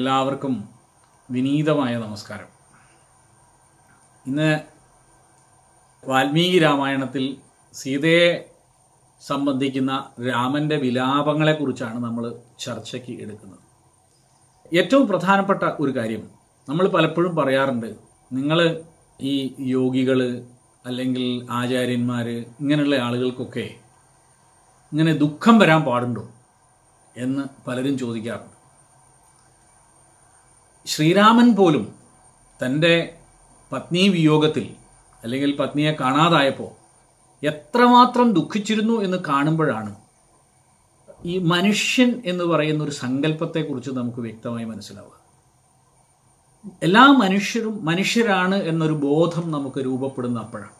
എല്ലാവർക്കും വിനീതമായ നമസ്കാരം. ഇന്ന് വാൽമീകി രാമായണത്തിൽ സീതയെ സംബന്ധിക്കുന്ന രാമന്റെ വിലാപങ്ങളെക്കുറിച്ചാണ് നമ്മൾ ചർച്ചയ്ക്ക് എടുക്കുന്നത്. ഏറ്റവും പ്രധാനപ്പെട്ട ഒരു കാര്യം നമ്മൾ പലപ്പോഴും പറയാറുണ്ട് നിങ്ങൾ ഈ യോഗികൾ അല്ലെങ്കിൽ ആചാര്യന്മാർ ഇങ്ങനെയുള്ള ആളുകൾക്കൊക്കെ ഇങ്ങനെ ദുഃഖം വരാൻ പാടുണ്ടോ എന്ന് പലരും ചോദിക്കാറുണ്ട്. ശ്രീരാമൻ പോലും തന്റെ പത്നി വിയോഗത്തിൽ അല്ലെങ്കിൽ പത്നിയെ കാണാതായപ്പോൾ എത്രമാത്രം ദുഃഖിച്ചിരുന്നു എന്ന് കാണുമ്പോഴാണ് ഈ മനുഷ്യൻ എന്ന് പറയുന്ന ഒരു സങ്കല്പത്തെക്കുറിച്ച് നമുക്ക് വ്യക്തമായി മനസ്സിലാവുക. എല്ലാ മനുഷ്യരും മനുഷ്യരാണ് എന്നൊരു ബോധം നമുക്ക് രൂപപ്പെടുന്ന അപ്പോഴാണ്.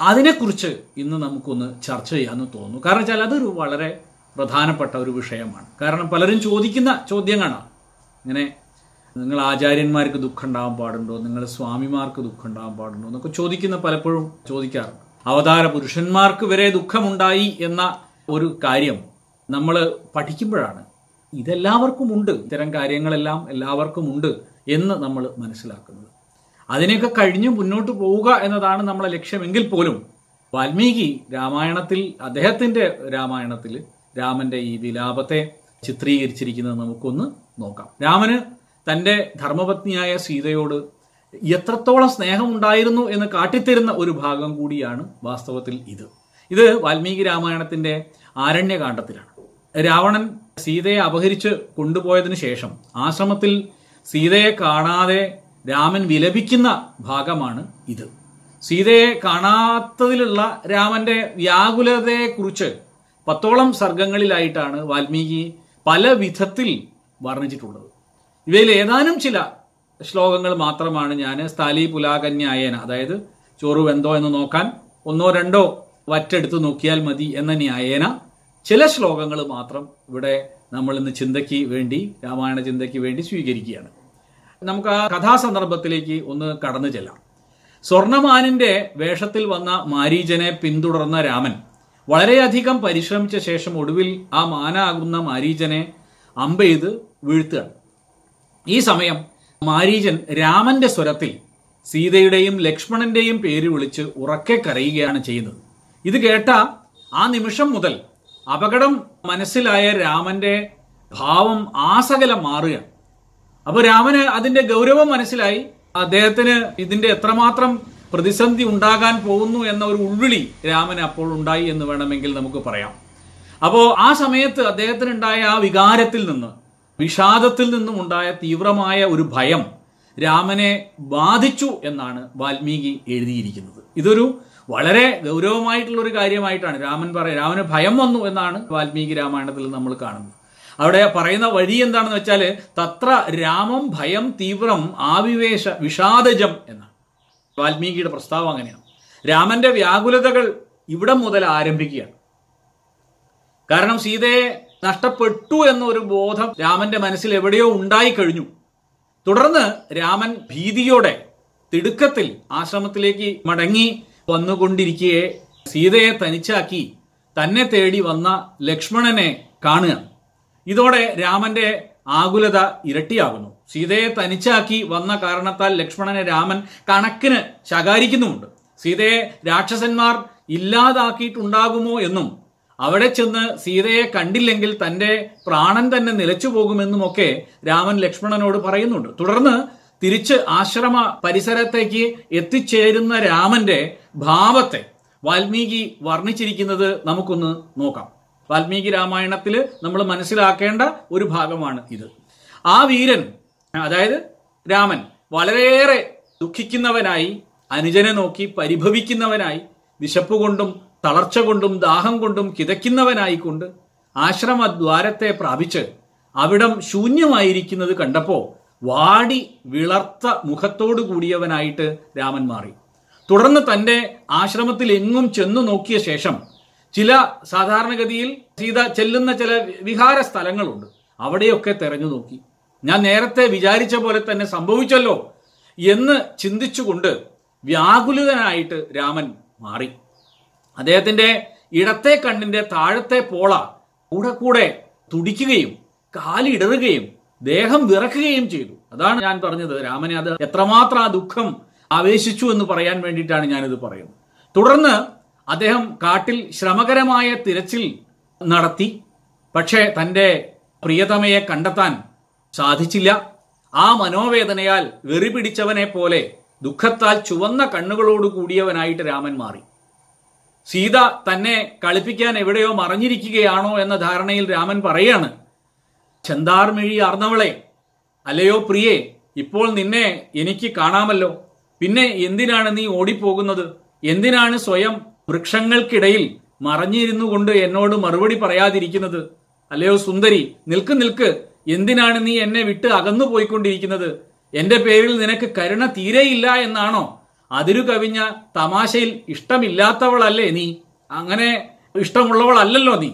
അതിനെക്കുറിച്ച് ഇന്ന് നമുക്കൊന്ന് ചർച്ച ചെയ്യാമെന്ന് തോന്നുന്നു. കാരണം വെച്ചാൽ അതൊരു വളരെ പ്രധാനപ്പെട്ട ഒരു വിഷയമാണ്. കാരണം പലരും ചോദിക്കുന്ന ചോദ്യങ്ങളാണ്. ഇങ്ങനെ നിങ്ങൾ ആചാര്യന്മാർക്ക് ദുഃഖം ഉണ്ടാവാൻ പാടുണ്ടോ? നിങ്ങൾ സ്വാമിമാർക്ക് ദുഃഖം ഉണ്ടാവാൻ പാടുണ്ടോ? എന്നൊക്കെ ചോദിക്കുന്ന പലപ്പോഴും ചോദിക്കാറുണ്ട്. അവതാര പുരുഷന്മാർക്ക് വരെ ദുഃഖമുണ്ടായി എന്ന ഒരു കാര്യം നമ്മൾ പഠിക്കുമ്പോഴാണ്. ഇതെല്ലാവർക്കും ഉണ്ട്. ഇത്തരം കാര്യങ്ങളെല്ലാം എല്ലാവർക്കും ഉണ്ട് എന്ന് നമ്മൾ മനസ്സിലാക്കുന്നത്. അതിനെയൊക്കെ കഴിഞ്ഞ് മുന്നോട്ട് പോവുക എന്നതാണ് നമ്മളെ ലക്ഷ്യമെങ്കിൽ പോലും വാൽമീകി രാമായണത്തിൽ അദ്ദേഹത്തിന്റെ രാമായണത്തിൽ രാമന്റെ ഈ വിലാപത്തെ ചിത്രീകരിച്ചിരിക്കുന്നത് നമുക്കൊന്ന് നോക്കാം. രാമന് തന്റെ ധർമ്മപത്നിയായ സീതയോട് എത്രത്തോളം സ്നേഹമുണ്ടായിരുന്നു എന്ന് കാട്ടിത്തരുന്ന ഒരു ഭാഗം കൂടിയാണ് വാസ്തവത്തിൽ ഇത്. ഇത് വാൽമീകി രാമായണത്തിന്റെ ആരണ്യകാണ്ഡത്തിലാണ്. രാവണൻ സീതയെ അപഹരിച്ച് കൊണ്ടുപോയതിനു ശേഷം ആശ്രമത്തിൽ സീതയെ കാണാതെ രാമൻ വിലപിക്കുന്ന ഭാഗമാണ് ഇത്. സീതയെ കാണാത്തതിലുള്ള രാമന്റെ വ്യാകുലതയെക്കുറിച്ച് പത്തോളം സർഗങ്ങളിലായിട്ടാണ് വാൽമീകി പല വിധത്തിൽ വർണിച്ചിട്ടുള്ളത്. ഇവയിൽ ഏതാനും ചില ശ്ലോകങ്ങൾ മാത്രമാണ് ഞാൻ സ്ഥലി പുലാകന്യായേന അതായത് ചോറ് വെന്തോ എന്ന് നോക്കാൻ ഒന്നോ രണ്ടോ വറ്റെടുത്ത് നോക്കിയാൽ മതി എന്ന ന്യായേന ചില ശ്ലോകങ്ങൾ മാത്രം ഇവിടെ നമ്മൾ ഇന്ന് ചിന്തയ്ക്ക് വേണ്ടി രാമായണ ചിന്തയ്ക്ക് വേണ്ടി സ്വീകരിക്കുകയാണ്. നമുക്ക് ആ കഥാസന്ദർഭത്തിലേക്ക് ഒന്ന് കടന്നു ചെല്ലാം. സ്വർണമാനിന്റെ വേഷത്തിൽ വന്ന മാരീജനെ പിന്തുടർന്ന രാമൻ വളരെയധികം പരിശ്രമിച്ച ശേഷം ഒടുവിൽ ആ മാനാകുന്ന മാരീജനെ അമ്പെയ്ത് വീഴ്ത്തുകയാണ്. ഈ സമയം മാരീജൻ രാമന്റെ സ്വരത്തിൽ സീതയുടെയും ലക്ഷ്മണന്റെയും പേര് വിളിച്ച് ഉറക്കെ കരയുകയാണ് ചെയ്യുന്നത്. ഇത് കേട്ട ആ നിമിഷം മുതൽ അപകടം മനസ്സിലായ രാമന്റെ ഭാവം ആസകലം മാറുകയാണ്. അപ്പോൾ രാമന് അതിന്റെ ഗൗരവം മനസ്സിലായി. അദ്ദേഹത്തിന് ഇതിന്റെ എത്രമാത്രം പ്രതിസന്ധി ഉണ്ടാകാൻ പോകുന്നു എന്ന ഒരു ഉൾവിളി രാമന് അപ്പോൾ ഉണ്ടായി എന്ന് വേണമെങ്കിൽ നമുക്ക് പറയാം. അപ്പോ ആ സമയത്ത് അദ്ദേഹത്തിന് ഉണ്ടായ ആ വികാരത്തിൽ നിന്ന് വിഷാദത്തിൽ നിന്നും ഉണ്ടായ തീവ്രമായ ഒരു ഭയം രാമനെ ബാധിച്ചു എന്നാണ് വാൽമീകി എഴുതിയിരിക്കുന്നത്. ഇതൊരു വളരെ ഗൗരവമായിട്ടുള്ള ഒരു കാര്യമായിട്ടാണ് രാമൻ പറയുക രാമന് ഭയം വന്നു എന്നാണ് വാൽമീകി രാമായണത്തിൽ നമ്മൾ കാണുന്നത്. അവിടെ പറയുന്ന വഴി എന്താണെന്ന് വെച്ചാൽ തത്ര രാമം ഭയം തീവ്രം ആവിവേശ വിഷാദജം എന്നാണ്. വാൽമീകിയുടെ പ്രസ്താവം അങ്ങനെയാണ്. രാമന്റെ വ്യാകുലതകൾ ഇവിടം മുതൽ ആരംഭിക്കുകയാണ്. കാരണം സീതയെ നഷ്ടപ്പെട്ടു എന്നൊരു ബോധം രാമന്റെ മനസ്സിൽ എവിടെയോ ഉണ്ടായി കഴിഞ്ഞു തുടർന്ന് രാമൻ ഭീതിയോടെ തിടുക്കത്തിൽ ആശ്രമത്തിലേക്ക് മടങ്ങി വന്നുകൊണ്ടിരിക്കെ സീതയെ തനിച്ചാക്കി തന്നെ തേടി വന്ന ലക്ഷ്മണനെ കാണുക. ഇതോടെ രാമന്റെ ആകുലത ഇരട്ടിയാകുന്നു. സീതയെ തനിച്ചാക്കി വന്ന കാരണത്താൽ ലക്ഷ്മണനെ രാമൻ കണക്കിന് ശകാരിക്കുന്നുമുണ്ട്. സീതയെ രാക്ഷസന്മാർ ഇല്ലാതാക്കിയിട്ടുണ്ടാകുമോ എന്നും അവിടെ ചെന്ന് സീതയെ കണ്ടില്ലെങ്കിൽ തന്റെ പ്രാണൻ തന്നെ നിലച്ചു പോകുമെന്നുമൊക്കെ രാമൻ ലക്ഷ്മണനോട് പറയുന്നുണ്ട്. തുടർന്ന് തിരിച്ച് ആശ്രമ പരിസരത്തേക്ക് എത്തിച്ചേരുന്ന രാമന്റെ ഭാവത്തെ വാൽമീകി വർണിച്ചിരിക്കുന്നത് നമുക്കൊന്ന് നോക്കാം. വാൽമീകി രാമായണത്തിൽ നമ്മൾ മനസ്സിലാക്കേണ്ട ഒരു ഭാഗമാണ് ഇത്. ആ വീരൻ അതായത് രാമൻ വളരെയേറെ ദുഃഖിക്കുന്നവനായി അനുജനെ നോക്കി പരിഭവിക്കുന്നവനായി വിശപ്പ് കൊണ്ടും തളർച്ച കൊണ്ടും ദാഹം കൊണ്ടും കിതയ്ക്കുന്നവനായിക്കൊണ്ട് ആശ്രമദ്വാരത്തെ പ്രാപിച്ച് അവിടം ശൂന്യമായിരിക്കുന്നത് കണ്ടപ്പോൾ വാടി വിളർത്ത മുഖത്തോടു കൂടിയവനായിട്ട് രാമൻ മാറി. തുടർന്ന് തന്റെ ആശ്രമത്തിൽ എങ്ങും ചെന്നു നോക്കിയ ശേഷം ചില സാധാരണഗതിയിൽ സീത ചെല്ലുന്ന ചില വിഹാര സ്ഥലങ്ങളുണ്ട്. അവിടെയൊക്കെ തെരഞ്ഞു നോക്കി. ഞാൻ നേരത്തെ വിചാരിച്ച പോലെ തന്നെ സംഭവിച്ചല്ലോ എന്ന് ചിന്തിച്ചുകൊണ്ട് വ്യാകുലിതനായിട്ട് രാമൻ മാറി. അദ്ദേഹത്തിന്റെ ഇടത്തെ കണ്ണിന്റെ താഴത്തെ പോള കൂടെ കൂടെ തുടിക്കുകയും കാലിടറുകയും ദേഹം വിറക്കുകയും ചെയ്തു. അതാണ് ഞാൻ പറഞ്ഞത്. രാമനെ അത് എത്രമാത്രം ആ ദുഃഖം ആവേശിച്ചു എന്ന് പറയാൻ വേണ്ടിയിട്ടാണ് ഞാനിത് പറയുന്നത്. തുടർന്ന് അദ്ദേഹം കാട്ടിൽ ശ്രമകരമായ തിരച്ചിൽ നടത്തി പക്ഷേ തന്റെ പ്രിയതമയെ കണ്ടെത്താൻ സാധിച്ചില്ല. ആ മനോവേദനയാൽ വെറിപിടിച്ചവനെ പോലെ ദുഃഖത്താൽ ചുവന്ന കണ്ണുകളോട് കൂടിയവനായിട്ട് രാമൻ മാറി. സീത തന്നെ കളിപ്പിക്കാൻ എവിടെയോ മറിഞ്ഞിരിക്കുകയാണോ എന്ന ധാരണയിൽ രാമൻ പറയാണ് ചെന്താർമിഴി അർന്നവളെ അല്ലയോ പ്രിയേ ഇപ്പോൾ നിന്നെ എനിക്ക് കാണാമല്ലോ. പിന്നെ എന്തിനാണ് നീ ഓടിപ്പോകുന്നത്? എന്തിനാണ് സ്വയം വൃക്ഷങ്ങൾക്കിടയിൽ മറഞ്ഞിരുന്നു കൊണ്ട് എന്നോട് മറുപടി പറയാതിരിക്കുന്നത്? അല്ലയോ സുന്ദരി നിൽക്ക് നിൽക്ക്. എന്തിനാണ് നീ എന്നെ വിട്ട് അകന്നു പോയിക്കൊണ്ടിരിക്കുന്നത്? എന്റെ പേരിൽ നിനക്ക് കരുണ തീരെയില്ല എന്നാണോ? അതിരു കവിഞ്ഞ തമാശയിൽ ഇഷ്ടമില്ലാത്തവളല്ലേ നീ? അങ്ങനെ ഇഷ്ടമുള്ളവളല്ലല്ലോ നീ.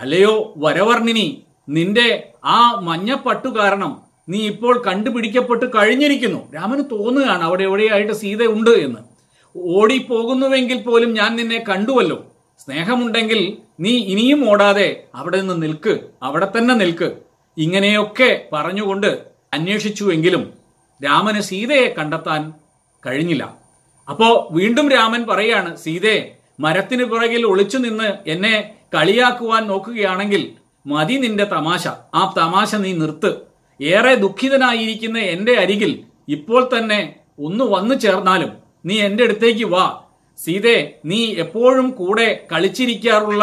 അല്ലയോ വരവർണിനി നിന്റെ ആ മഞ്ഞപ്പട്ടു കാരണം നീ ഇപ്പോൾ കണ്ടുപിടിക്കപ്പെട്ട് കഴിഞ്ഞിരിക്കുന്നു. രാമന് തോന്നുകയാണ് അവിടെ എവിടെയായിട്ട് സീത ഉണ്ട് എന്ന്. ഓടിപ്പോകുന്നുവെങ്കിൽ പോലും ഞാൻ നിന്നെ കണ്ടുവല്ലോ. സ്നേഹമുണ്ടെങ്കിൽ നീ ഇനിയും ഓടാതെ അവിടെ നിന്ന് നിൽക്ക് അവിടെ തന്നെ നിൽക്ക്. ഇങ്ങനെയൊക്കെ പറഞ്ഞുകൊണ്ട് അന്വേഷിച്ചുവെങ്കിലും രാമന് സീതയെ കണ്ടെത്താൻ കഴിഞ്ഞില്ല. അപ്പോ വീണ്ടും രാമൻ പറയാണ് സീതയെ മരത്തിന് പുറകിൽ ഒളിച്ചു നിന്ന് എന്നെ കളിയാക്കുവാൻ നോക്കുകയാണെങ്കിൽ മതി നിന്റെ തമാശ. ആ തമാശ നീ നിർത്ത്. ഏറെ ദുഃഖിതനായിരിക്കുന്ന എന്റെ അരികിൽ ഇപ്പോൾ തന്നെ ഒന്ന് വന്നു ചേർന്നാലും നീ എന്റെ അടുത്തേക്ക് വാ. സീതേ നീ എപ്പോഴും കൂടെ കളിച്ചിരിക്കാറുള്ള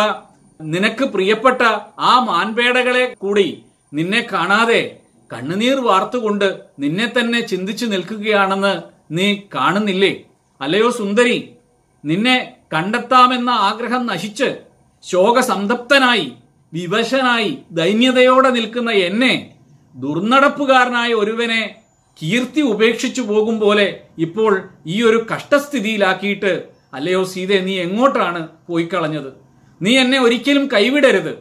നിനക്ക് പ്രിയപ്പെട്ട ആ മാൻപേടകളെ കൂടി നിന്നെ കാണാതെ കണ്ണുനീർ വാർത്തുകൊണ്ട് നിന്നെ തന്നെ ചിന്തിച്ചു നിൽക്കുകയാണെന്ന് നീ കാണുന്നില്ലേ? അല്ലയോ സുന്ദരി നിന്നെ കണ്ടെത്താമെന്ന ആഗ്രഹം നശിച്ച് ശോകസന്തപ്തനായി വിവശനായി ദൈന്യതയോടെ നിൽക്കുന്ന എന്നെ ദുർനടപ്പുകാരനായ ഒരുവനെ കീർത്തി ഉപേക്ഷിച്ചു പോകും പോലെ ഇപ്പോൾ ഈ ഒരു കഷ്ടസ്ഥിതിയിലാക്കിയിട്ട് അല്ലയോ സീതെ നീ എങ്ങോട്ടാണ് പോയി കളഞ്ഞത് നീ എന്നെ ഒരിക്കലും കൈവിടരുത്.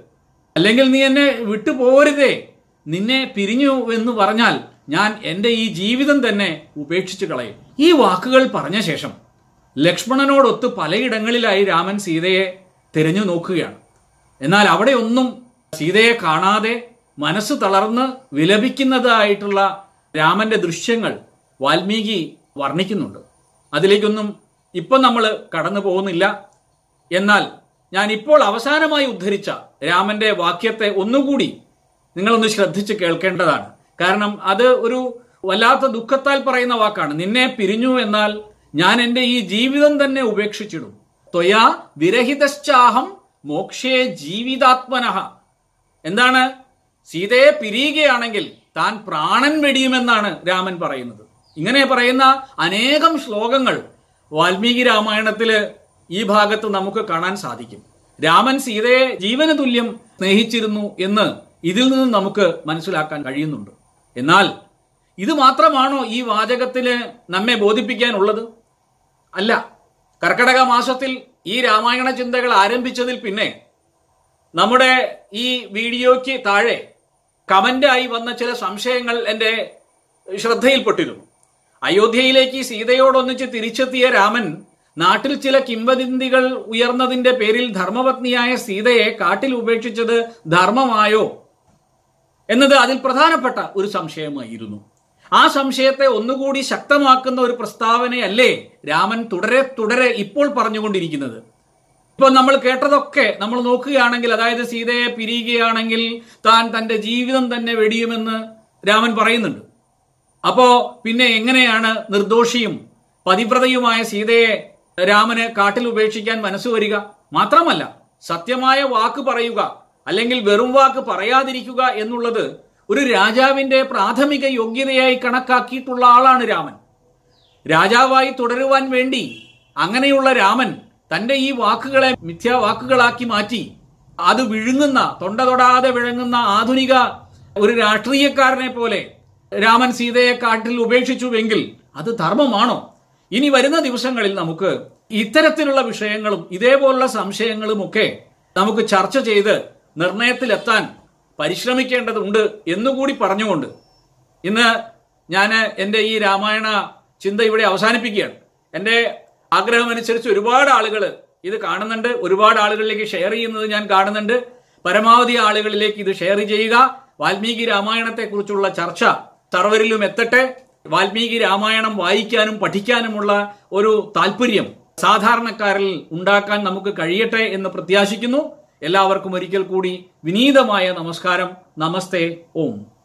അല്ലെങ്കിൽ നീ എന്നെ വിട്ടു പോരുതേ നിന്നെ പിരിഞ്ഞു എന്ന് പറഞ്ഞാൽ ഞാൻ എന്റെ ഈ ജീവിതം തന്നെ ഉപേക്ഷിച്ചു കളയും. ഈ വാക്കുകൾ പറഞ്ഞ ശേഷം ലക്ഷ്മണനോടൊത്ത് പലയിടങ്ങളിലായി രാമൻ സീതയെ തിരഞ്ഞു നോക്കുകയാണ്. എന്നാൽ അവിടെയൊന്നും സീതയെ കാണാതെ മനസ്സ് തളർന്ന് വിലപിക്കുന്നതായിട്ടുള്ള രാമന്റെ ദൃശ്യങ്ങൾ വാൽമീകി വർണിക്കുന്നുണ്ട്. അതിലേക്കൊന്നും ഇപ്പം നമ്മൾ കടന്നു പോകുന്നില്ല. എന്നാൽ ഞാൻ ഇപ്പോൾ അവസാനമായി ഉദ്ധരിച്ച രാമന്റെ വാക്യത്തെ ഒന്നുകൂടി നിങ്ങളൊന്ന് ശ്രദ്ധിച്ച് കേൾക്കേണ്ടതാണ്. കാരണം അത് ഒരു വല്ലാത്ത ദുഃഖത്താൽ പറയുന്ന വാക്കാണ്. നിന്നെ പിരിഞ്ഞു എന്നാൽ ഞാൻ എന്റെ ഈ ജീവിതം തന്നെ ഉപേക്ഷിച്ചിടും. ത്വയാ വിരഹിതശ്ചാഹം മോക്ഷേ ജീവിതാത്മനഹ എന്താണ്? സീതയെ പിരിയുകയാണെങ്കിൽ താൻ പ്രാണൻ വെടിയുമെന്നാണ് രാമൻ പറയുന്നത്. ഇങ്ങനെ പറയുന്ന അനേകം ശ്ലോകങ്ങൾ വാൽമീകി രാമായണത്തിൽ ഈ ഭാഗത്ത് നമുക്ക് കാണാൻ സാധിക്കും. രാമൻ സീതയെ ജീവന തുല്യം സ്നേഹിച്ചിരുന്നു എന്ന് ഇതിൽ നിന്ന് നമുക്ക് മനസ്സിലാക്കാൻ കഴിയുന്നുണ്ട്. എന്നാൽ ഇത് മാത്രമാണോ ഈ വാചകത്തിന് നമ്മെ ബോധിപ്പിക്കാനുള്ളത്? അല്ല. കർക്കടക മാസത്തിൽ ഈ രാമായണ ചിന്തകൾ ആരംഭിച്ചതിൽ പിന്നെ നമ്മുടെ ഈ വീഡിയോയ്ക്ക് താഴെ കമന്റായി വന്ന ചില സംശയങ്ങൾ എന്റെ ശ്രദ്ധയിൽപ്പെട്ടിരുന്നു. അയോധ്യയിലേക്ക് സീതയോടൊന്നിച്ച് തിരിച്ചെത്തിയ രാമൻ നാട്ടിൽ ചില കിംവദന്തികൾ ഉയർന്നതിന്റെ പേരിൽ ധർമ്മപത്നിയായ സീതയെ കാട്ടിൽ ഉപേക്ഷിച്ചത് ധർമ്മമായോ എന്നത് അതിൽ പ്രധാനപ്പെട്ട ഒരു സംശയമായിരുന്നു. ആ സംശയത്തെ ഒന്നുകൂടി ശക്തമാക്കുന്ന ഒരു പ്രസ്താവനയല്ലേ രാമൻ തുടരെ തുടരെ ഇപ്പോൾ പറഞ്ഞുകൊണ്ടിരിക്കുന്നത്? ഇപ്പൊ നമ്മൾ കേട്ടതൊക്കെ നമ്മൾ നോക്കുകയാണെങ്കിൽ അതായത് സീതയെ പിരിയുകയാണെങ്കിൽ താൻ തന്റെ ജീവിതം തന്നെ വെടിയുമെന്ന് രാമൻ പറയുന്നുണ്ട്. അപ്പോ പിന്നെ എങ്ങനെയാണ് നിർദോഷിയും പതിവ്രതയുമായ സീതയെ രാമന് കാട്ടിൽ ഉപേക്ഷിക്കാൻ മനസ്സ് വരിക? മാത്രമല്ല സത്യമായ വാക്ക് പറയുക അല്ലെങ്കിൽ വെറും വാക്ക് പറയാതിരിക്കുക എന്നുള്ളത് ഒരു രാജാവിന്റെ പ്രാഥമിക യോഗ്യതയായി കണക്കാക്കിയിട്ടുള്ള ആളാണ് രാമൻ. രാജാവായി തുടരുവാൻ വേണ്ടി അങ്ങനെയുള്ള രാമൻ തന്റെ ഈ വാക്കുകളെ മിഥ്യാവാക്കുകളാക്കി മാറ്റി അത് വിഴുങ്ങുന്ന തൊണ്ട തൊടാതെ വിഴുങ്ങുന്ന ആധുനിക ഒരു രാഷ്ട്രീയക്കാരനെ പോലെ രാമൻ സീതയെ കാട്ടിൽ ഉപേക്ഷിച്ചുവെങ്കിൽ അത് ധർമ്മമാണോ? ഇനി വരുന്ന ദിവസങ്ങളിൽ നമുക്ക് ഇത്തരത്തിലുള്ള വിഷയങ്ങളും ഇതേപോലുള്ള സംശയങ്ങളും ഒക്കെ നമുക്ക് ചർച്ച ചെയ്ത് നിർണയത്തിലെത്താൻ പരിശ്രമിക്കേണ്ടതുണ്ട് എന്നുകൂടി പറഞ്ഞുകൊണ്ട് ഇന്ന് ഞാൻ എന്റെ ഈ രാമായണ ചിന്ത ഇവിടെ അവസാനിപ്പിക്കുകയാണ്. എന്റെ ആഗ്രഹമനുസരിച്ച് ഒരുപാട് ആളുകൾ ഇത് കാണുന്നുണ്ട്. ഒരുപാട് ആളുകളിലേക്ക് ഷെയർ ചെയ്യുന്നത് ഞാൻ കാണുന്നുണ്ട്. പരമാവധി ആളുകളിലേക്ക് ഇത് ഷെയർ ചെയ്യുക. വാൽമീകി രാമായണത്തെക്കുറിച്ചുള്ള ചർച്ച സർവരിലും എത്തട്ടെ. വാൽമീകി രാമായണം വായിക്കാനും പഠിക്കാനുമുള്ള ഒരു താല്പര്യം സാധാരണക്കാരിൽ ഉണ്ടാക്കാൻ നമുക്ക് കഴിയട്ടെ എന്ന് പ്രത്യാശിക്കുന്നു. എല്ലാവർക്കും ഒരിക്കൽ കൂടി വിനീതമായ നമസ്കാരം. നമസ്തേ. ഓം.